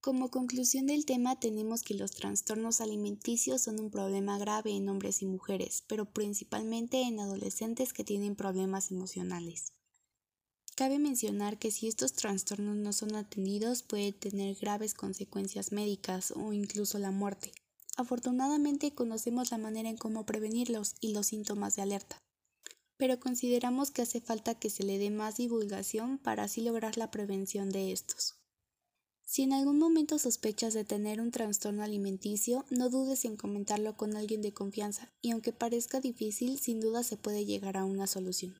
Como conclusión del tema tenemos que los trastornos alimenticios son un problema grave en hombres y mujeres, pero principalmente en adolescentes que tienen problemas emocionales. Cabe mencionar que si estos trastornos no son atendidos puede tener graves consecuencias médicas o incluso la muerte. Afortunadamente conocemos la manera en cómo prevenirlos y los síntomas de alerta, pero consideramos que hace falta que se le dé más divulgación para así lograr la prevención de estos. Si en algún momento sospechas de tener un trastorno alimenticio, no dudes en comentarlo con alguien de confianza y aunque parezca difícil, sin duda se puede llegar a una solución.